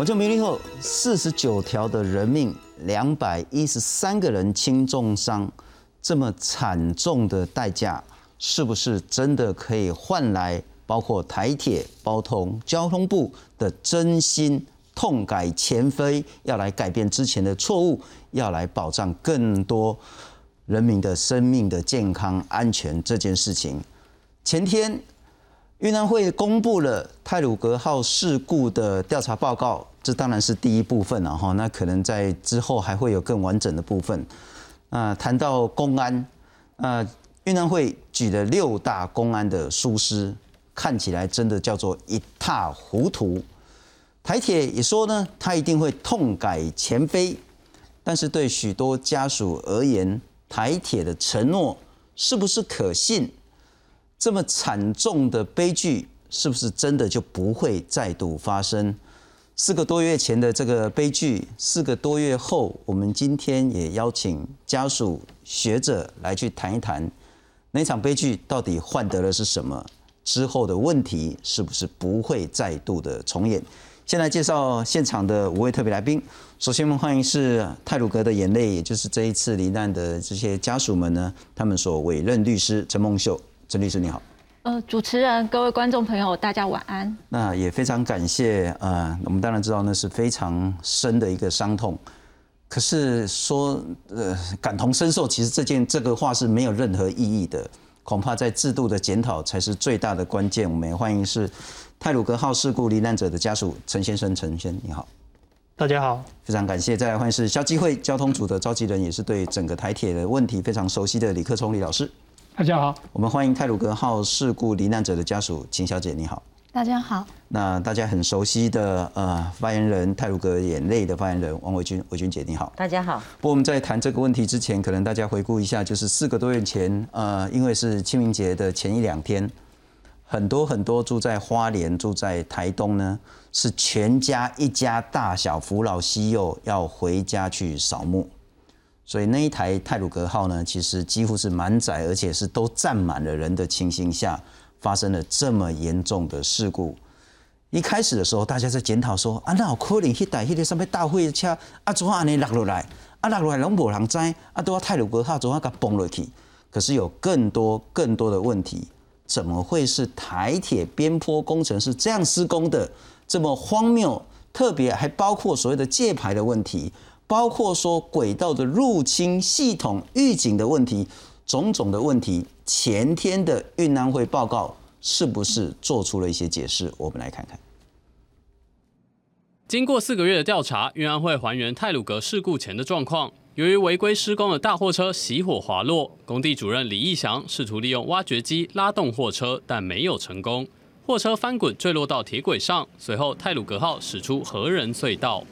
我就没力后，四十九条的人命，两百一十三个人轻重伤，这么惨重的代价，是不是真的可以换来包括台铁、包通、交通部的真心痛改前非，要来改变之前的错误，要来保障更多人民的生命的健康安全这件事情？前天。运安会公布了泰鲁格号事故的调查报告，这当然是第一部分了哈。那可能在之后还会有更完整的部分。啊，谈到公安，啊，运安会举了六大公安的疏失，看起来真的叫做一塌糊涂。台铁也说呢，他一定会痛改前非，但是对许多家属而言，台铁的承诺是不是可信？这么惨重的悲剧，是不是真的就不会再度发生？四个多月前的这个悲剧，四个多月后，我们今天也邀请家属、学者来去谈一谈，那场悲剧到底换得了是什么？之后的问题是不是不会再度的重演？先来介绍现场的五位特别来宾。首先，我们欢迎是泰鲁格的眼泪，也就是这一次罹难的这些家属们呢，他们所委任律师陈梦秀。陈律师你好，呃，主持人、各位观众朋友，大家晚安。那也非常感谢，呃，我们当然知道那是非常深的一个伤痛，可是说，呃，感同身受，其实这件这个话是没有任何意义的，恐怕在制度的检讨才是最大的关键。我们也欢迎是泰鲁格号事故罹难者的家属陈先生，陈先你好，大家好，非常感谢。再来欢迎是消基会交通组的召集人，也是对整个台铁的问题非常熟悉的李克聪李老师。大家好，我们欢迎泰鲁格号事故罹难者的家属秦小姐，你好。大家好。那大家很熟悉的呃发言人泰鲁格眼泪的发言人王维君，维君姐你好。大家好。不过我们在谈这个问题之前，可能大家回顾一下，就是四个多月前，呃，因为是清明节的前一两天，很多很多住在花莲、住在台东呢，是全家一家大小扶老西幼要回家去扫墓。所以那一台泰鲁格号呢，其实几乎是满载，而且是都站满了人的情形下，发生了这么严重的事故。一开始的时候，大家在检讨说：啊，那有可能迄台迄个什么大货车啊，怎安尼落落来？啊，落落来拢无人知，啊，都要泰鲁格号怎啊甲崩落去？可是有更多更多的问题，怎么会是台铁边坡工程是这样施工的？这么荒谬，特别还包括所谓的借牌的问题。包括说轨道的入侵系统预警的问题，种种的问题，前天的运安会报告是不是做出了一些解释？我们来看看。经过四个月的调查，运安会还原泰鲁格事故前的状况。由于违规施工的大货车熄火滑落，工地主任李义祥试图利用挖掘机拉动货车，但没有成功，货车翻滚坠落到铁轨上。随后泰鲁格号驶出河人隧道。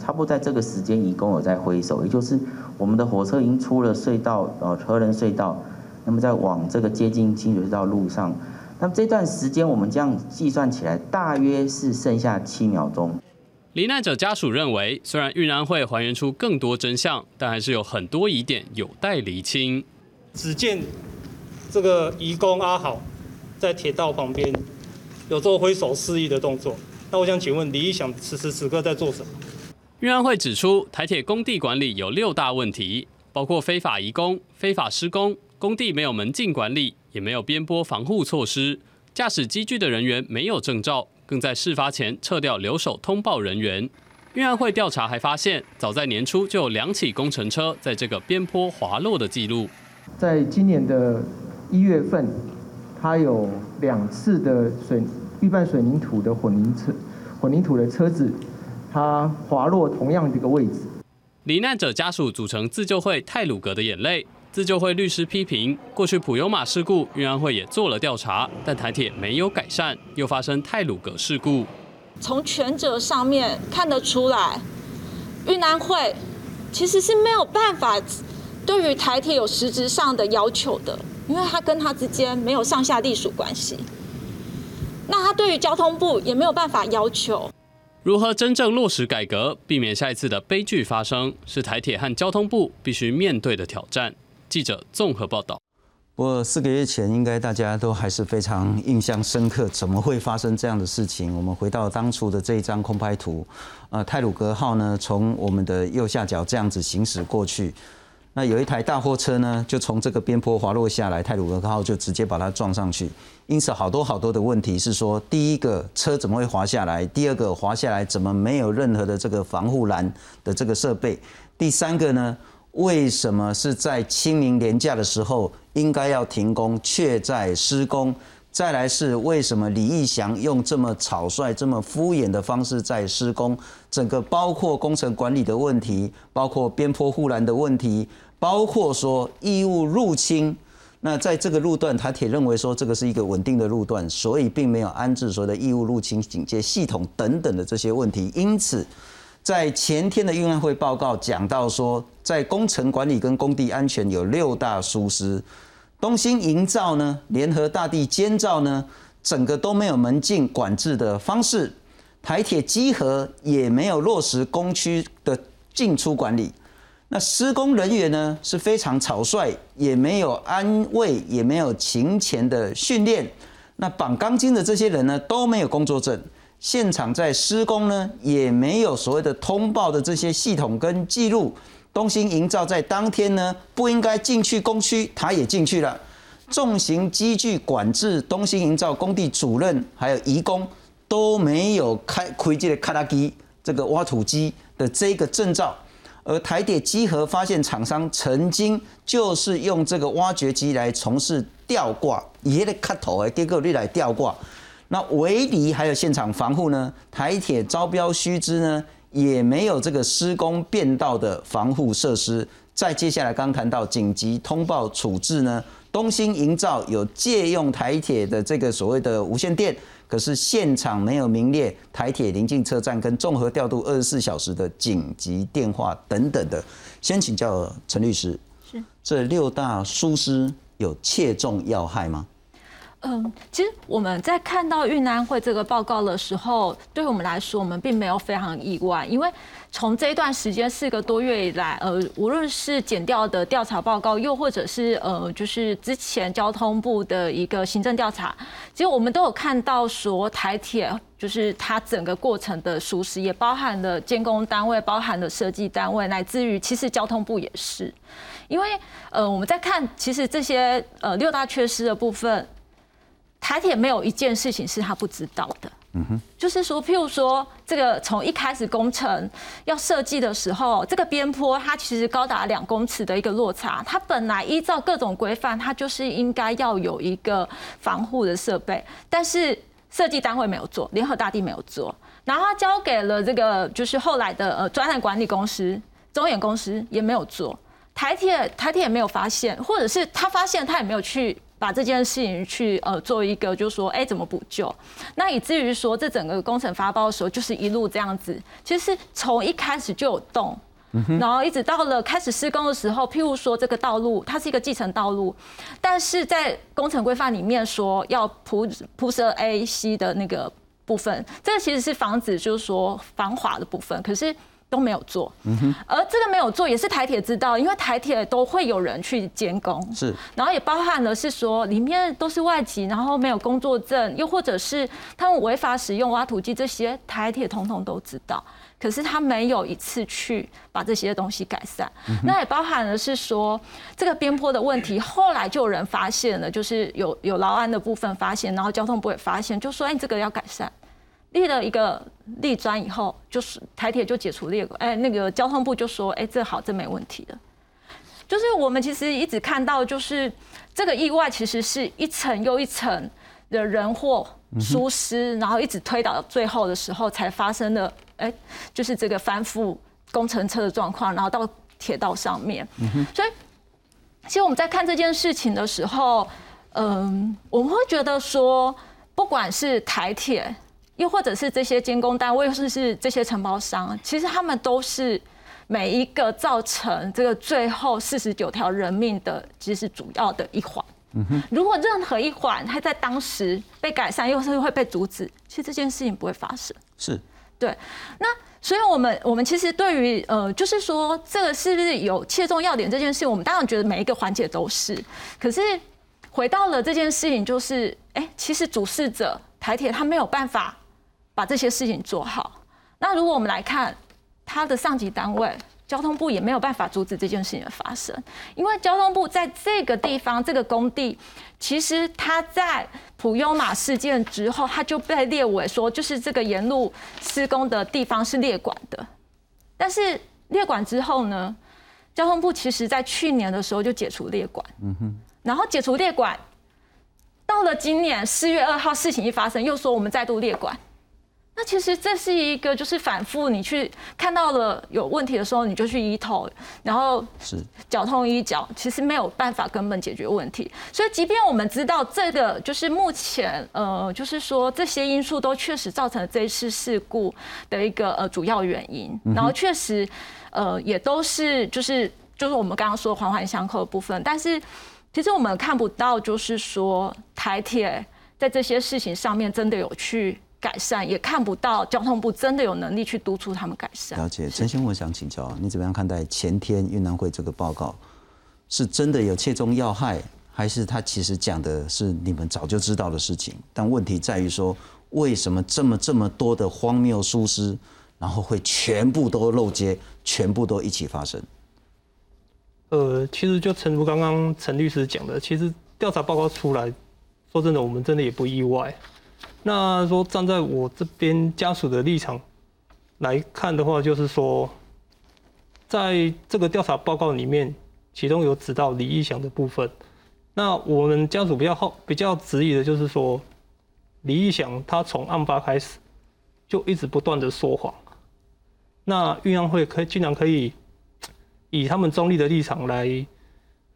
差不多在这个时间，移工有在挥手，也就是我们的火车已经出了隧道，呃，车人隧道，那么在往这个接近清水隧道路上，那么这段时间我们这样计算起来，大约是剩下七秒钟。罹难者家属认为，虽然运安会还原出更多真相，但还是有很多疑点有待厘清。只见这个移工阿好在铁道旁边有做挥手示意的动作，那我想请问李义祥此时此刻在做什么？运安会指出，台铁工地管理有六大问题，包括非法移工、非法施工、工地没有门禁管理，也没有边坡防护措施，驾驶机具的人员没有证照，更在事发前撤掉留守通报人员。运安会调查还发现，早在年初就有两起工程车在这个边坡滑落的记录。在今年的一月份，它有两次的水预拌水泥土的混凝车混凝土的车子。它滑落同样的一个位置。罹难者家属组成自救会泰鲁格的眼泪。自救会律师批评，过去普悠玛事故，运安会也做了调查，但台铁没有改善，又发生泰鲁格事故。从全责上面看得出来，运安会其实是没有办法对于台铁有实质上的要求的，因为他跟他之间没有上下隶属关系。那他对于交通部也没有办法要求。如何真正落实改革，避免下一次的悲剧发生，是台铁和交通部必须面对的挑战。记者综合报道。不过四个月前，应该大家都还是非常印象深刻，怎么会发生这样的事情？我们回到当初的这一张空拍图，呃，泰鲁格号呢，从我们的右下角这样子行驶过去，那有一台大货车呢，就从这个边坡滑落下来，泰鲁格号就直接把它撞上去。因此，好多好多的问题是说，第一个车怎么会滑下来？第二个滑下来怎么没有任何的这个防护栏的这个设备？第三个呢？为什么是在清明年假的时候应该要停工，却在施工？再来是为什么李义祥用这么草率、这么敷衍的方式在施工？整个包括工程管理的问题，包括边坡护栏的问题，包括说异物入侵。那在这个路段，台铁认为说这个是一个稳定的路段，所以并没有安置所谓的异物入侵警戒系统等等的这些问题，因此。在前天的运安会报告讲到说，在工程管理跟工地安全有六大疏失，东兴营造呢，联合大地监造呢，整个都没有门禁管制的方式，台铁稽核也没有落实工区的进出管理，那施工人员呢是非常草率，也没有安慰，也没有勤前的训练，那绑钢筋的这些人呢都没有工作证。现场在施工呢，也没有所谓的通报的这些系统跟记录。东兴营造在当天呢，不应该进去工区，他也进去了。重型机具管制，东兴营造工地主任还有移工都没有开开这个卡拉机这个挖土机的这个证照。而台铁机核发现厂商曾经就是用这个挖掘机来从事吊挂，也得卡头诶，结果你来吊挂。那围篱还有现场防护呢？台铁招标须知呢，也没有这个施工变道的防护设施。再接下来刚谈到紧急通报处置呢，东兴营造有借用台铁的这个所谓的无线电，可是现场没有名列台铁临近车站跟综合调度二十四小时的紧急电话等等的。先请教陈律师，是这六大疏失有切中要害吗？嗯，其实我们在看到运安会这个报告的时候，对我们来说，我们并没有非常意外，因为从这一段时间四个多月以来，呃，无论是减掉的调查报告，又或者是呃，就是之前交通部的一个行政调查，其实我们都有看到说，台铁就是它整个过程的疏失，也包含了监工单位，包含了设计单位，乃至于其实交通部也是，因为呃，我们在看其实这些呃六大缺失的部分。台铁没有一件事情是他不知道的，嗯哼，就是说，譬如说，这个从一开始工程要设计的时候，这个边坡它其实高达两公尺的一个落差，它本来依照各种规范，它就是应该要有一个防护的设备，但是设计单位没有做，联合大地没有做，然后交给了这个就是后来的呃专案管理公司中远公司也没有做，台铁台铁也没有发现，或者是他发现他也没有去。把这件事情去呃做一个，就是说，哎，怎么补救？那以至于说，这整个工程发包的时候，就是一路这样子。其实从一开始就有动，然后一直到了开始施工的时候，譬如说这个道路，它是一个继承道路，但是在工程规范里面说要铺铺设 A、C 的那个部分，这个其实是防止就是说防滑的部分，可是。都没有做，而这个没有做也是台铁知道，因为台铁都会有人去监工，是，然后也包含了是说里面都是外籍，然后没有工作证，又或者是他们违法使用挖土机这些，台铁统统都知道，可是他没有一次去把这些东西改善。那也包含了是说这个边坡的问题，后来就有人发现了，就是有有劳安的部分发现，然后交通部也发现，就说哎这个要改善。立了一个立砖以后，就是台铁就解除列管，哎，那个交通部就说，哎，这好，这没问题的。就是我们其实一直看到，就是这个意外其实是一层又一层的人祸疏失，然后一直推导到最后的时候才发生的，哎，就是这个翻覆工程车的状况，然后到铁道上面。所以，其实我们在看这件事情的时候，嗯，我们会觉得说，不管是台铁。又或者是这些监工单位，或者是这些承包商，其实他们都是每一个造成这个最后四十九条人命的，其实主要的一环。如果任何一环它在当时被改善，又是会被阻止，其实这件事情不会发生。是，对。那所以我们我们其实对于呃，就是说这个是不是有切中要点这件事，我们当然觉得每一个环节都是。可是回到了这件事情，就是哎，其实主事者台铁他没有办法把这些事情做好。那如果我们来看他的上级单位。交通部也没有办法阻止这件事情的发生，因为交通部在这个地方这个工地，其实他在普悠马事件之后，他就被列为说，就是这个沿路施工的地方是列管的。但是列管之后呢，交通部其实在去年的时候就解除列管，嗯哼，然后解除列管，到了今年四月二号事情一发生，又说我们再度列管。那其实这是一个，就是反复你去看到了有问题的时候，你就去医头，然后是脚痛医脚，其实没有办法根本解决问题。所以，即便我们知道这个，就是目前呃，就是说这些因素都确实造成了这一次事故的一个呃主要原因，然后确实呃也都是就是就是我们刚刚说环环相扣的部分，但是其实我们看不到，就是说台铁在这些事情上面真的有去。改善也看不到交通部真的有能力去督促他们改善。了解，陈先我想请教，你怎么样看待前天运南会这个报告？是真的有切中要害，还是他其实讲的是你们早就知道的事情？但问题在于说，为什么这么这么多的荒谬疏失，然后会全部都漏接，全部都一起发生？呃，其实就陈如刚刚陈律师讲的，其实调查报告出来，说真的，我们真的也不意外。那说站在我这边家属的立场来看的话，就是说，在这个调查报告里面，其中有指到李义祥的部分。那我们家属比较好比较质疑的就是说，李义祥他从案发开始就一直不断的说谎。那运安会可竟然可以以他们中立的立场来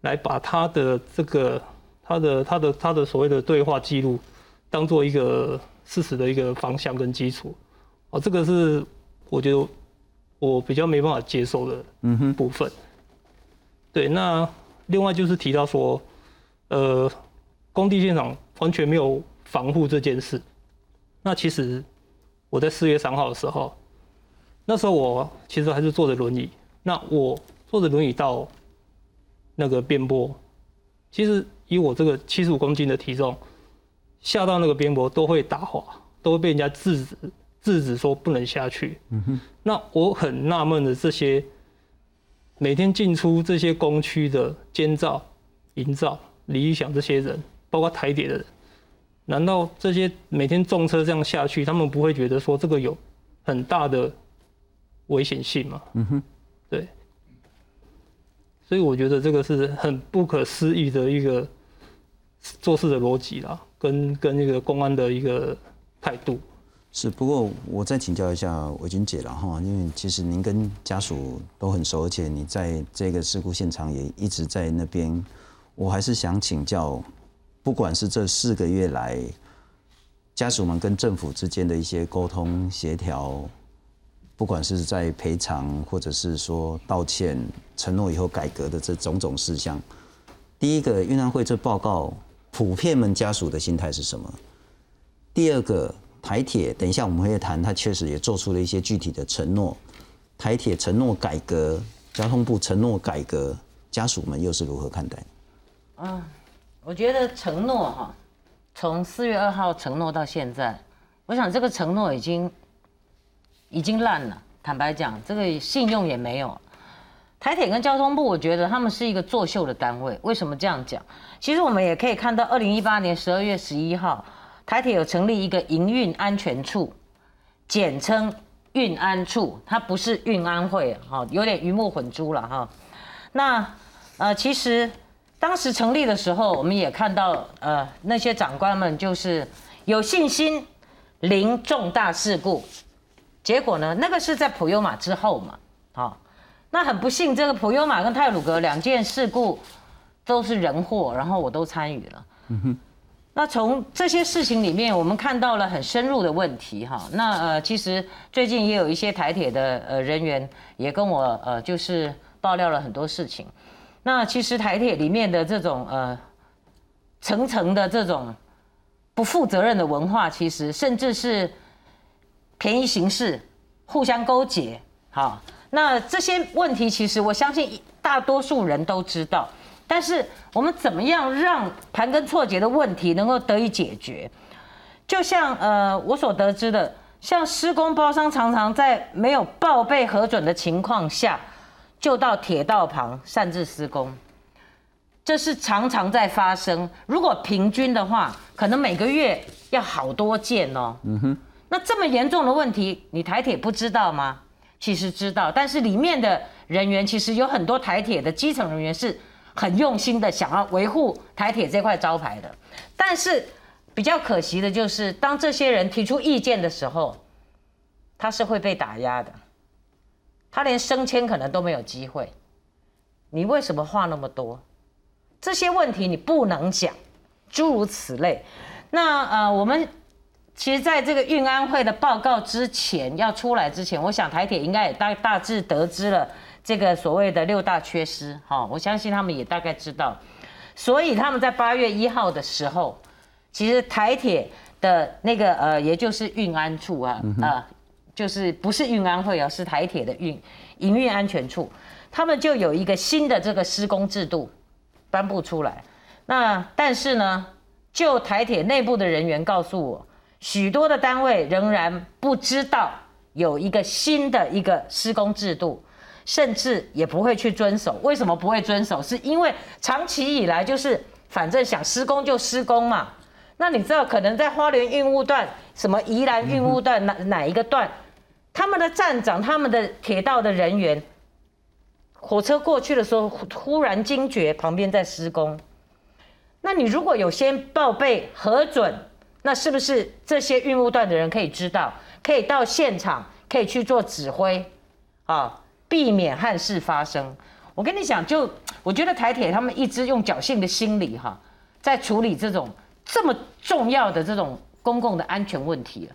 来把他的这个他的他的他的所谓的对话记录。当做一个事实的一个方向跟基础，哦，这个是我觉得我比较没办法接受的部分。对，那另外就是提到说，呃，工地现场完全没有防护这件事。那其实我在四月三号的时候，那时候我其实还是坐着轮椅，那我坐着轮椅到那个边坡，其实以我这个七十五公斤的体重。下到那个边坡都会打滑，都会被人家制止，制止说不能下去。嗯哼。那我很纳闷的，这些每天进出这些工区的监造、营造、李玉祥这些人，包括台铁的人，难道这些每天重车这样下去，他们不会觉得说这个有很大的危险性吗？嗯哼。对。所以我觉得这个是很不可思议的一个做事的逻辑啦。跟跟那个公安的一个态度是，不过我再请教一下伟君姐了哈，因为其实您跟家属都很熟，而且你在这个事故现场也一直在那边，我还是想请教，不管是这四个月来家属们跟政府之间的一些沟通协调，不管是在赔偿或者是说道歉、承诺以后改革的这种种事项，第一个运安会这报告。普遍们家属的心态是什么？第二个，台铁，等一下我们会谈，他确实也做出了一些具体的承诺。台铁承诺改革，交通部承诺改革，家属们又是如何看待？嗯，我觉得承诺哈，从四月二号承诺到现在，我想这个承诺已经已经烂了。坦白讲，这个信用也没有了。台铁跟交通部，我觉得他们是一个作秀的单位。为什么这样讲？其实我们也可以看到，二零一八年十二月十一号，台铁有成立一个营运安全处，简称运安处，它不是运安会，哈，有点鱼目混珠了哈。那呃，其实当时成立的时候，我们也看到，呃，那些长官们就是有信心零重大事故。结果呢，那个是在普悠玛之后嘛，好。那很不幸，这个普悠玛跟泰鲁格两件事故都是人祸，然后我都参与了。那从这些事情里面，我们看到了很深入的问题哈。那呃，其实最近也有一些台铁的呃人员也跟我呃就是爆料了很多事情。那其实台铁里面的这种呃层层的这种不负责任的文化，其实甚至是便宜行事、互相勾结，好。那这些问题，其实我相信大多数人都知道，但是我们怎么样让盘根错节的问题能够得以解决？就像呃我所得知的，像施工包商常常在没有报备核准的情况下，就到铁道旁擅自施工，这是常常在发生。如果平均的话，可能每个月要好多件哦。嗯哼。那这么严重的问题，你台铁不知道吗？其实知道，但是里面的人员其实有很多台铁的基层人员是很用心的，想要维护台铁这块招牌的。但是比较可惜的就是，当这些人提出意见的时候，他是会被打压的，他连升迁可能都没有机会。你为什么话那么多？这些问题你不能讲，诸如此类。那呃，我们。其实，在这个运安会的报告之前要出来之前，我想台铁应该也大大致得知了这个所谓的六大缺失，哈，我相信他们也大概知道，所以他们在八月一号的时候，其实台铁的那个呃，也就是运安处啊，啊，就是不是运安会啊，是台铁的运营运安全处，他们就有一个新的这个施工制度颁布出来，那但是呢，就台铁内部的人员告诉我。许多的单位仍然不知道有一个新的一个施工制度，甚至也不会去遵守。为什么不会遵守？是因为长期以来就是反正想施工就施工嘛。那你知道，可能在花莲运务段、什么宜兰运务段哪哪一个段，他们的站长、他们的铁道的人员，火车过去的时候突然惊觉旁边在施工，那你如果有先报备核准。那是不是这些运务段的人可以知道，可以到现场，可以去做指挥，啊，避免憾事发生？我跟你讲，就我觉得台铁他们一直用侥幸的心理哈，在处理这种这么重要的这种公共的安全问题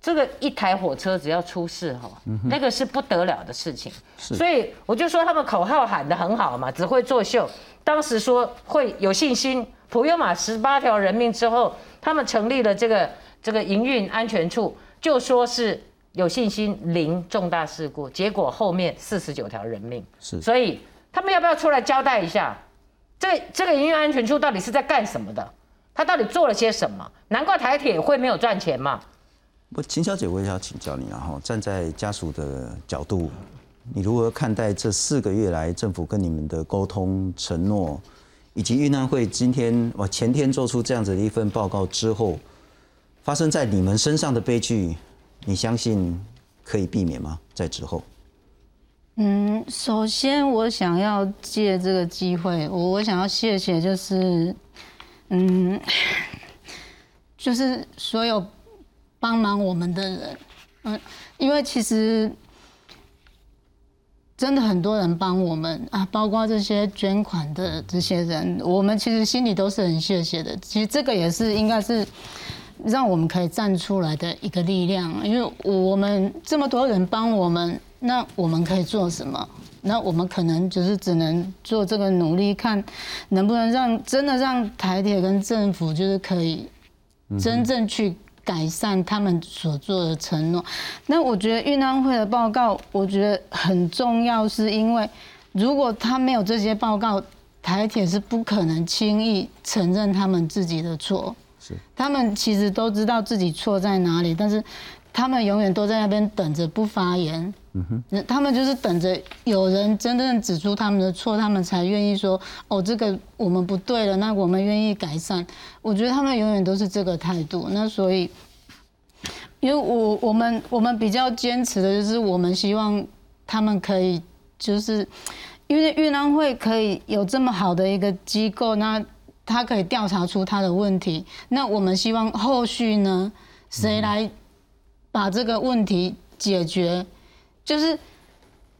这个一台火车只要出事哈，那个是不得了的事情。所以我就说他们口号喊得很好嘛，只会作秀。当时说会有信心，普悠玛十八条人命之后。他们成立了这个这个营运安全处，就说是有信心零重大事故，结果后面四十九条人命。是，所以他们要不要出来交代一下，这这个营运安全处到底是在干什么的？他到底做了些什么？难怪台铁会没有赚钱嘛。不，秦小姐，我也要请教你啊！哈，站在家属的角度，你如何看待这四个月来政府跟你们的沟通承诺？以及遇难会今天我前天做出这样子的一份报告之后，发生在你们身上的悲剧，你相信可以避免吗？在之后？嗯，首先我想要借这个机会，我我想要谢谢，就是嗯，就是所有帮忙我们的人，嗯，因为其实。真的很多人帮我们啊，包括这些捐款的这些人，我们其实心里都是很谢谢的。其实这个也是应该是让我们可以站出来的一个力量，因为我们这么多人帮我们，那我们可以做什么？那我们可能就是只能做这个努力，看能不能让真的让台铁跟政府就是可以真正去。改善他们所做的承诺，那我觉得运安会的报告，我觉得很重要，是因为如果他没有这些报告，台铁是不可能轻易承认他们自己的错。是，他们其实都知道自己错在哪里，但是他们永远都在那边等着不发言。嗯哼，他们就是等着有人真正指出他们的错，他们才愿意说哦，这个我们不对了，那我们愿意改善。我觉得他们永远都是这个态度。那所以，因为我我们我们比较坚持的就是，我们希望他们可以，就是因为运安会可以有这么好的一个机构，那他可以调查出他的问题。那我们希望后续呢，谁来把这个问题解决？就是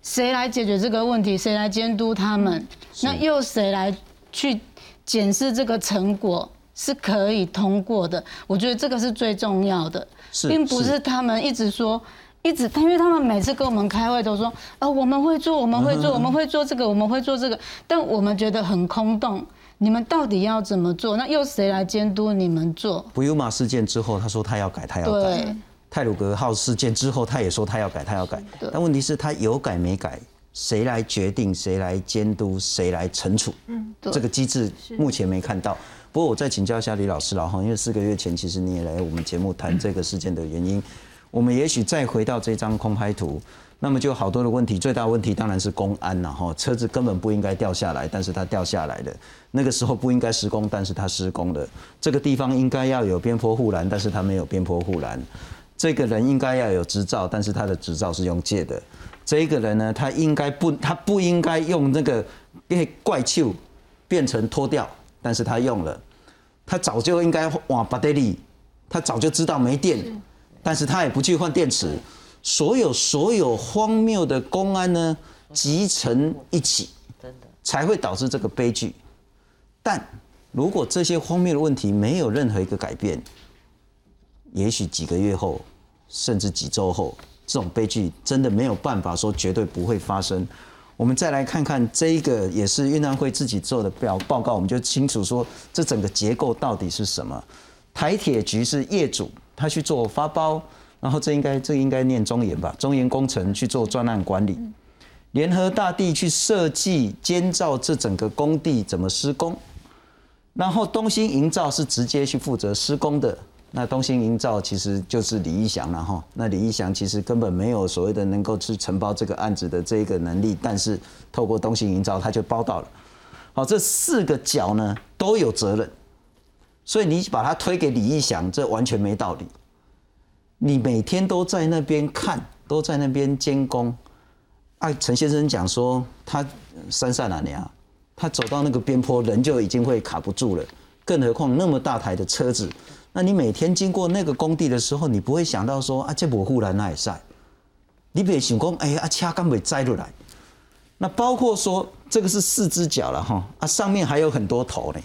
谁来解决这个问题？谁来监督他们？那又谁来去检视这个成果是可以通过的？我觉得这个是最重要的，并不是他们一直说，一直，因为他们每次跟我们开会都说，哦，我们会做，我们会做，我们会做这个，我们会做这个，但我们觉得很空洞。你们到底要怎么做？那又谁来监督你们做？不尤马事件之后，他说他要改，他要改。泰鲁格号事件之后，他也说他要改，他要改。但问题是，他有改没改，谁来决定？谁来监督？谁来惩处？嗯，这个机制目前没看到。不过我再请教一下李老师了哈，因为四个月前其实你也来我们节目谈这个事件的原因。我们也许再回到这张空拍图，那么就好多的问题。最大问题当然是公安了哈，车子根本不应该掉下来，但是它掉下来了。那个时候不应该施工，但是它施工了。这个地方应该要有边坡护栏，但是它没有边坡护栏。这个人应该要有执照，但是他的执照是用借的。这一个人呢，他应该不，他不应该用那个怪球变成脱掉，但是他用了。他早就应该往巴德里，他早就知道没电，但是他也不去换电池。所有所有荒谬的公安呢，集成一起，才会导致这个悲剧。但如果这些荒谬的问题没有任何一个改变，也许几个月后，甚至几周后，这种悲剧真的没有办法说绝对不会发生。我们再来看看这一个也是运安会自己做的表报告，我们就清楚说这整个结构到底是什么。台铁局是业主，他去做发包，然后这应该这应该念中研吧，中研工程去做专案管理，联合大地去设计监造这整个工地怎么施工，然后东兴营造是直接去负责施工的。那东兴营造其实就是李义祥了哈，那李义祥其实根本没有所谓的能够去承包这个案子的这个能力，但是透过东兴营造他就包到了。好，这四个角呢都有责任，所以你把它推给李义祥，这完全没道理。你每天都在那边看，都在那边监工。哎，陈先生讲说他山上哪里啊？他走到那个边坡，人就已经会卡不住了，更何况那么大台的车子。那你每天经过那个工地的时候，你不会想到说啊，这模糊栏那也晒，你别想讲，哎啊，车刚被摘出来。那包括说这个是四只脚了哈，啊，上面还有很多头呢。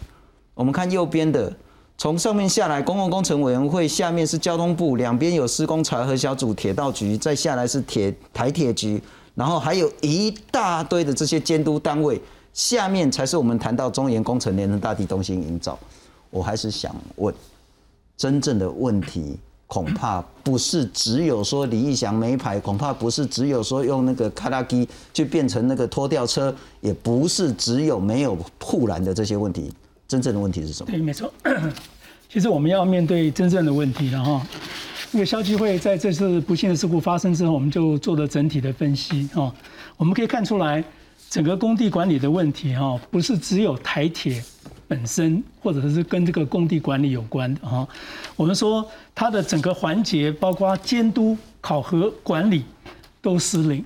我们看右边的，从上面下来，公共工程委员会下面是交通部，两边有施工查核小组、铁道局，再下来是铁台铁局，然后还有一大堆的这些监督单位，下面才是我们谈到中研工程、联合大地、中心营造。我还是想问。真正的问题恐怕不是只有说李义祥没牌，恐怕不是只有说用那个卡拉机去变成那个拖吊车，也不是只有没有护栏的这些问题。真正的问题是什么？对，没错。其实我们要面对真正的问题了哈。那个消基会在这次不幸的事故发生之后，我们就做了整体的分析哈。我们可以看出来，整个工地管理的问题哈，不是只有台铁。本身或者是跟这个工地管理有关的哈，我们说它的整个环节，包括监督、考核、管理都失灵，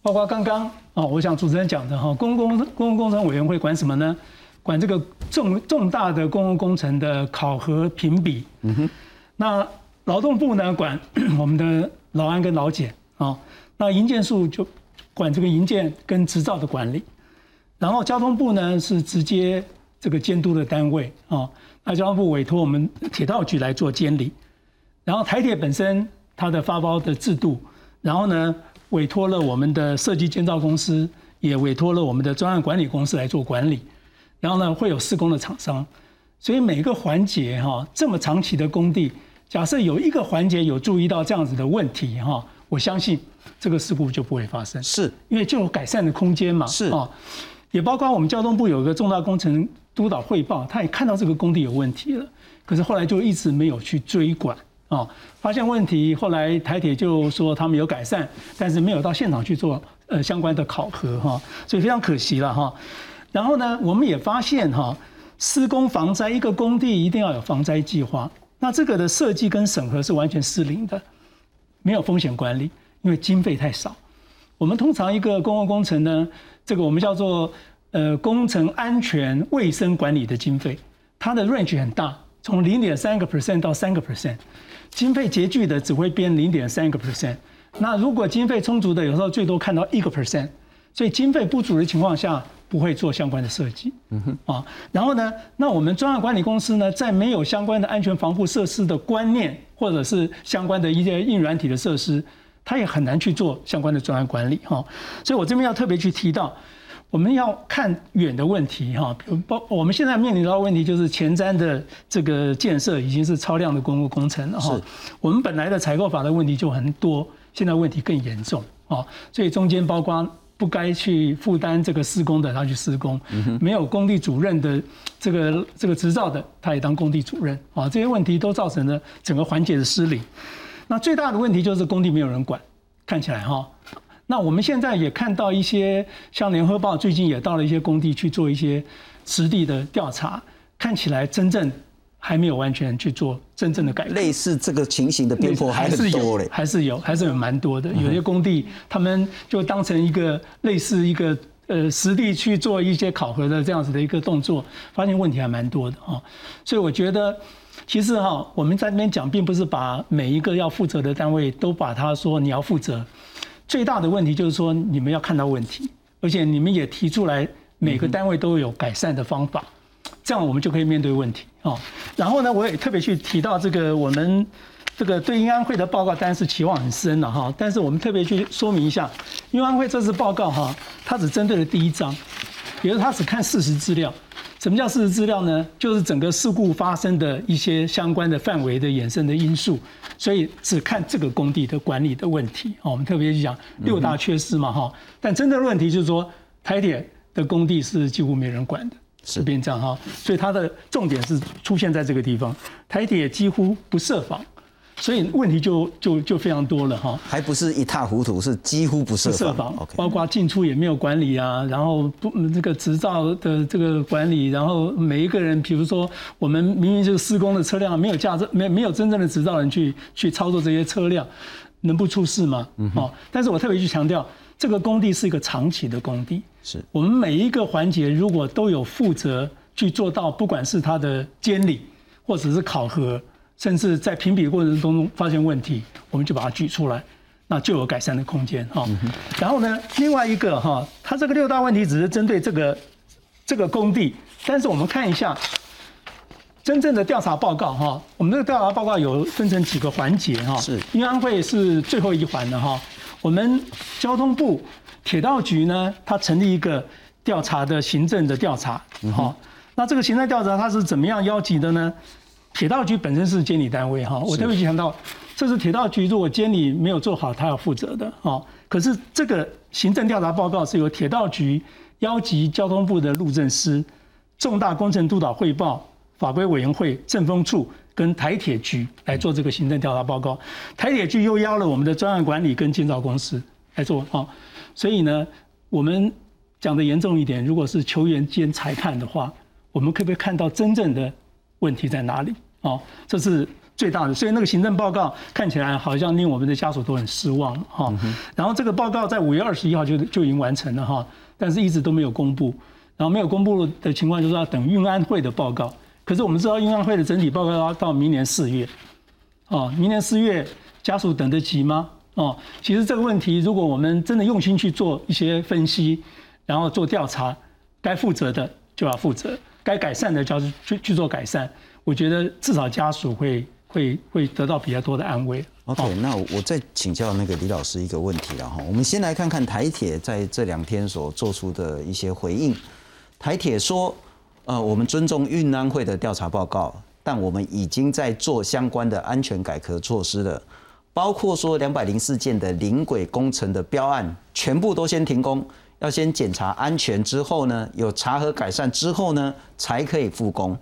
包括刚刚啊，我想主持人讲的哈，公共公共工程委员会管什么呢？管这个重重大的公共工程的考核评比。嗯哼。那劳动部呢，管 我们的劳安跟劳检啊。那营建署就管这个营建跟执照的管理。然后交通部呢，是直接。这个监督的单位啊，那交通部委托我们铁道局来做监理，然后台铁本身它的发包的制度，然后呢委托了我们的设计建造公司，也委托了我们的专案管理公司来做管理，然后呢会有施工的厂商，所以每个环节哈这么长期的工地，假设有一个环节有注意到这样子的问题哈，我相信这个事故就不会发生，是。因为就有改善的空间嘛，是。啊，也包括我们交通部有一个重大工程。督导汇报，他也看到这个工地有问题了，可是后来就一直没有去追管啊，发现问题，后来台铁就说他们有改善，但是没有到现场去做呃相关的考核哈，所以非常可惜了哈。然后呢，我们也发现哈，施工防灾一个工地一定要有防灾计划，那这个的设计跟审核是完全失灵的，没有风险管理，因为经费太少。我们通常一个公共工程呢，这个我们叫做。呃，工程安全卫生管理的经费，它的 range 很大，从零点三个 percent 到三个 percent，经费拮据的只会编零点三个 percent。那如果经费充足的，有时候最多看到一个 percent。所以经费不足的情况下，不会做相关的设计。嗯哼。啊，然后呢，那我们专案管理公司呢，在没有相关的安全防护设施的观念，或者是相关的一些硬软体的设施，它也很难去做相关的专案管理。哈，所以我这边要特别去提到。我们要看远的问题哈，比如包我们现在面临到问题就是前瞻的这个建设已经是超量的公共工程了哈。我们本来的采购法的问题就很多，现在问题更严重啊。所以中间包括不该去负担这个施工的，他去施工；没有工地主任的这个这个执照的，他也当工地主任啊。这些问题都造成了整个环节的失灵。那最大的问题就是工地没有人管，看起来哈。那我们现在也看到一些，像联合报最近也到了一些工地去做一些实地的调查，看起来真正还没有完全去做真正的改革。类似这个情形的边坡还是有嘞，还是有，还是有蛮多的。有些工地他们就当成一个类似一个呃实地去做一些考核的这样子的一个动作，发现问题还蛮多的啊。所以我觉得。其实哈，我们在那边讲，并不是把每一个要负责的单位都把他说你要负责。最大的问题就是说，你们要看到问题，而且你们也提出来，每个单位都有改善的方法，这样我们就可以面对问题啊。然后呢，我也特别去提到这个，我们这个对英安会的报告，当然是期望很深了哈。但是我们特别去说明一下，英安会这次报告哈，它只针对了第一章，也就是它只看事实资料。什么叫事实资料呢？就是整个事故发生的一些相关的范围的衍生的因素，所以只看这个工地的管理的问题。哦，我们特别去讲六大缺失嘛，哈。但真正的问题就是说，台铁的工地是几乎没人管的，是变这样哈。所以它的重点是出现在这个地方，台铁几乎不设防。所以问题就就就非常多了哈，还不是一塌糊涂，是几乎不设防，包括进出也没有管理啊，然后不这个执照的这个管理，然后每一个人，比如说我们明明就是施工的车辆，没有驾照，没没有真正的执照人去去操作这些车辆，能不出事吗？哦，但是我特别去强调，这个工地是一个长期的工地，是。我们每一个环节如果都有负责去做到，不管是他的监理或者是考核。甚至在评比过程当中发现问题，我们就把它举出来，那就有改善的空间哈。然后呢，另外一个哈，它这个六大问题只是针对这个这个工地，但是我们看一下真正的调查报告哈。我们这个调查报告有分成几个环节哈。是，因为安徽是最后一环的哈。我们交通部铁道局呢，它成立一个调查的行政的调查，好，那这个行政调查它是怎么样邀集的呢？铁道局本身是监理单位哈，我特别强调，这是铁道局如果监理没有做好，他要负责的哈。可是这个行政调查报告是由铁道局邀集交通部的路政司、重大工程督导汇报、法规委员会、政风处跟台铁局来做这个行政调查报告。台铁局又邀了我们的专案管理跟建造公司来做哈。所以呢，我们讲的严重一点，如果是球员兼裁判的话，我们可不可以看到真正的问题在哪里？哦，这是最大的，所以那个行政报告看起来好像令我们的家属都很失望哈。然后这个报告在五月二十一号就就已经完成了哈，但是一直都没有公布。然后没有公布的情况就是要等运安会的报告。可是我们知道运安会的整体报告要到明年四月，哦，明年四月家属等得及吗？哦，其实这个问题如果我们真的用心去做一些分析，然后做调查，该负责的就要负责，该改善的就要去去做改善。我觉得至少家属会会会得到比较多的安慰。OK，那我再请教那个李老师一个问题了哈。我们先来看看台铁在这两天所做出的一些回应。台铁说，呃，我们尊重运安会的调查报告，但我们已经在做相关的安全改革措施了，包括说两百零四件的临轨工程的标案，全部都先停工，要先检查安全之后呢，有查核改善之后呢，才可以复工。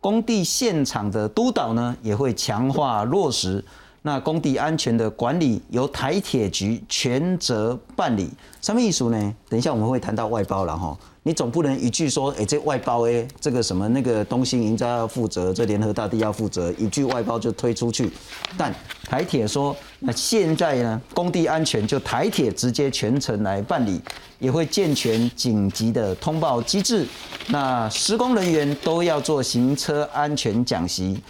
工地现场的督导呢，也会强化落实。那工地安全的管理由台铁局全责办理。什么意思呢？等一下我们会谈到外包了哈。你总不能一句说，哎，这外包哎，这个什么那个东兴营家要负责，这联合大地要负责，一句外包就推出去。但台铁说，那现在呢，工地安全就台铁直接全程来办理，也会健全紧急的通报机制。那施工人员都要做行车安全讲习，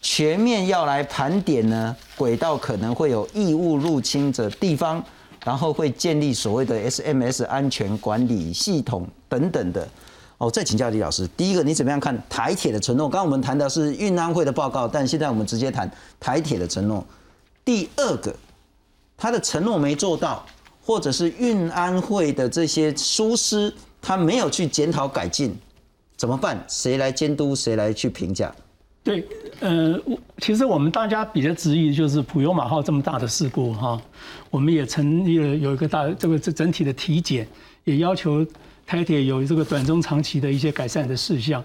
全面要来盘点呢，轨道可能会有异物入侵的地方。然后会建立所谓的 SMS 安全管理系统等等的。哦，再请教李老师，第一个你怎么样看台铁的承诺？刚刚我们谈的是运安会的报告，但现在我们直接谈台铁的承诺。第二个，他的承诺没做到，或者是运安会的这些疏失，他没有去检讨改进，怎么办？谁来监督？谁来去评价？对，呃，其实我们大家比较质疑就是普悠马号这么大的事故哈，我们也成立了有一个大这个这整体的体检，也要求台铁有这个短中长期的一些改善的事项，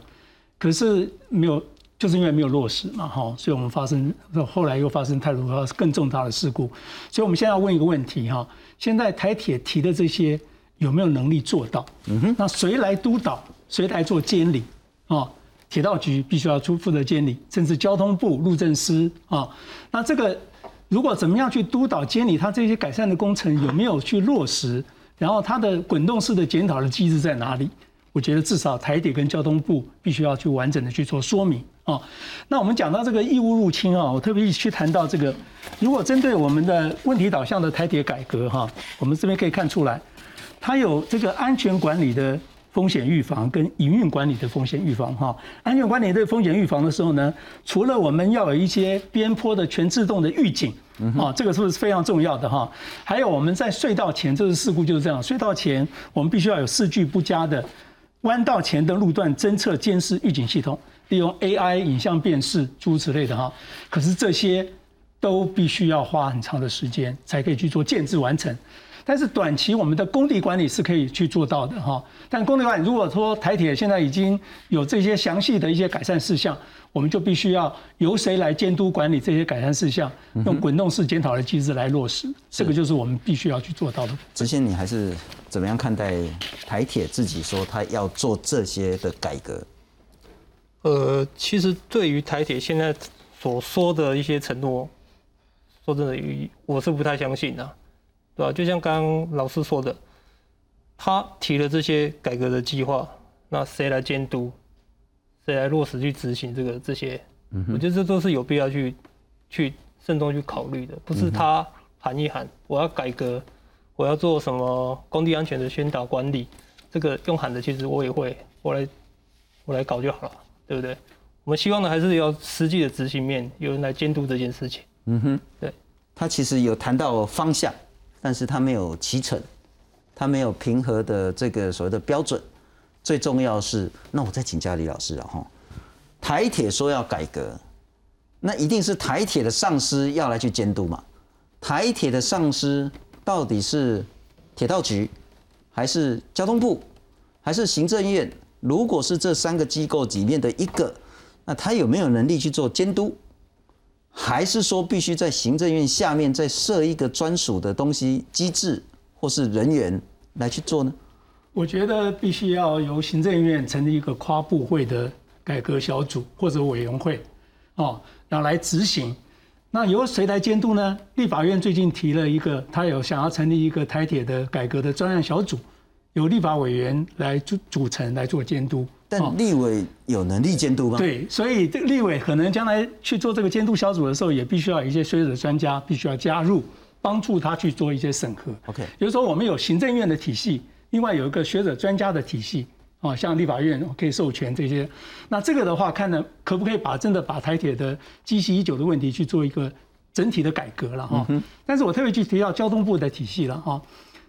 可是没有，就是因为没有落实嘛哈，所以我们发生后来又发生太多更重大的事故，所以我们现在要问一个问题哈，现在台铁提的这些有没有能力做到？嗯哼，那谁来督导？谁来做监理？啊？铁道局必须要出负责监理，甚至交通部路政司啊，那这个如果怎么样去督导监理，它这些改善的工程有没有去落实？然后它的滚动式的检讨的机制在哪里？我觉得至少台铁跟交通部必须要去完整的去做说明啊。那我们讲到这个义务入侵啊，我特别去谈到这个，如果针对我们的问题导向的台铁改革哈，我们这边可以看出来，它有这个安全管理的。风险预防跟营运管理的风险预防，哈，安全管理对风险预防的时候呢，除了我们要有一些边坡的全自动的预警，啊，这个是不是非常重要的哈？还有我们在隧道前，这次事故就是这样，隧道前我们必须要有视距不佳的弯道前的路段侦测监视预警系统，利用 AI 影像辨识诸如此类的哈。可是这些都必须要花很长的时间才可以去做建制完成。但是短期我们的工地管理是可以去做到的哈，但工地管理如果说台铁现在已经有这些详细的一些改善事项，我们就必须要由谁来监督管理这些改善事项，用滚动式检讨的机制来落实，这个就是我们必须要去做到的。之前你还是怎么样看待台铁自己说他要做这些的改革？呃，其实对于台铁现在所说的一些承诺，说真的，我是不太相信的。对吧？就像刚刚老师说的，他提了这些改革的计划，那谁来监督？谁来落实去执行这个这些？我觉得这都是有必要去去慎重去考虑的。不是他喊一喊，我要改革，我要做什么工地安全的宣导管理，这个用喊的，其实我也会，我来我来搞就好了，对不对？我们希望的还是要实际的执行面，有人来监督这件事情。嗯哼，对。他其实有谈到方向。但是他没有齐成，它没有平和的这个所谓的标准。最重要是，那我再请教李老师了哈。台铁说要改革，那一定是台铁的上司要来去监督嘛？台铁的上司到底是铁道局，还是交通部，还是行政院？如果是这三个机构里面的一个，那他有没有能力去做监督？还是说必须在行政院下面再设一个专属的东西机制或是人员来去做呢？我觉得必须要由行政院成立一个跨部会的改革小组或者委员会，哦，然后来执行。那由谁来监督呢？立法院最近提了一个，他有想要成立一个台铁的改革的专案小组，由立法委员来组组成来做监督。但立委有能力监督吗？对，所以这个立委可能将来去做这个监督小组的时候，也必须要有一些学者专家必须要加入，帮助他去做一些审核。OK，比如说我们有行政院的体系，另外有一个学者专家的体系，啊，像立法院可以授权这些。那这个的话，看呢可不可以把真的把台铁的积习已久的问题去做一个整体的改革了哈。但是我特别去提到交通部的体系了哈，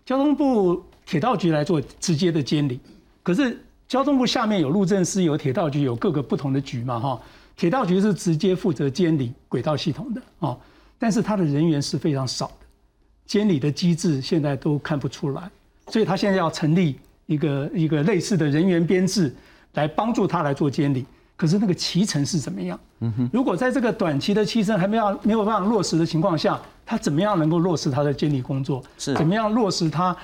交通部铁道局来做直接的监理，可是。交通部下面有路政司、有铁道局、有各个不同的局嘛，哈。铁道局是直接负责监理轨道系统的，哦，但是他的人员是非常少的，监理的机制现在都看不出来，所以他现在要成立一个一个类似的人员编制来帮助他来做监理。可是那个骑乘是怎么样？嗯哼，如果在这个短期的期程还没有没有办法落实的情况下，他怎么样能够落实他的监理工作？是怎么样落实他？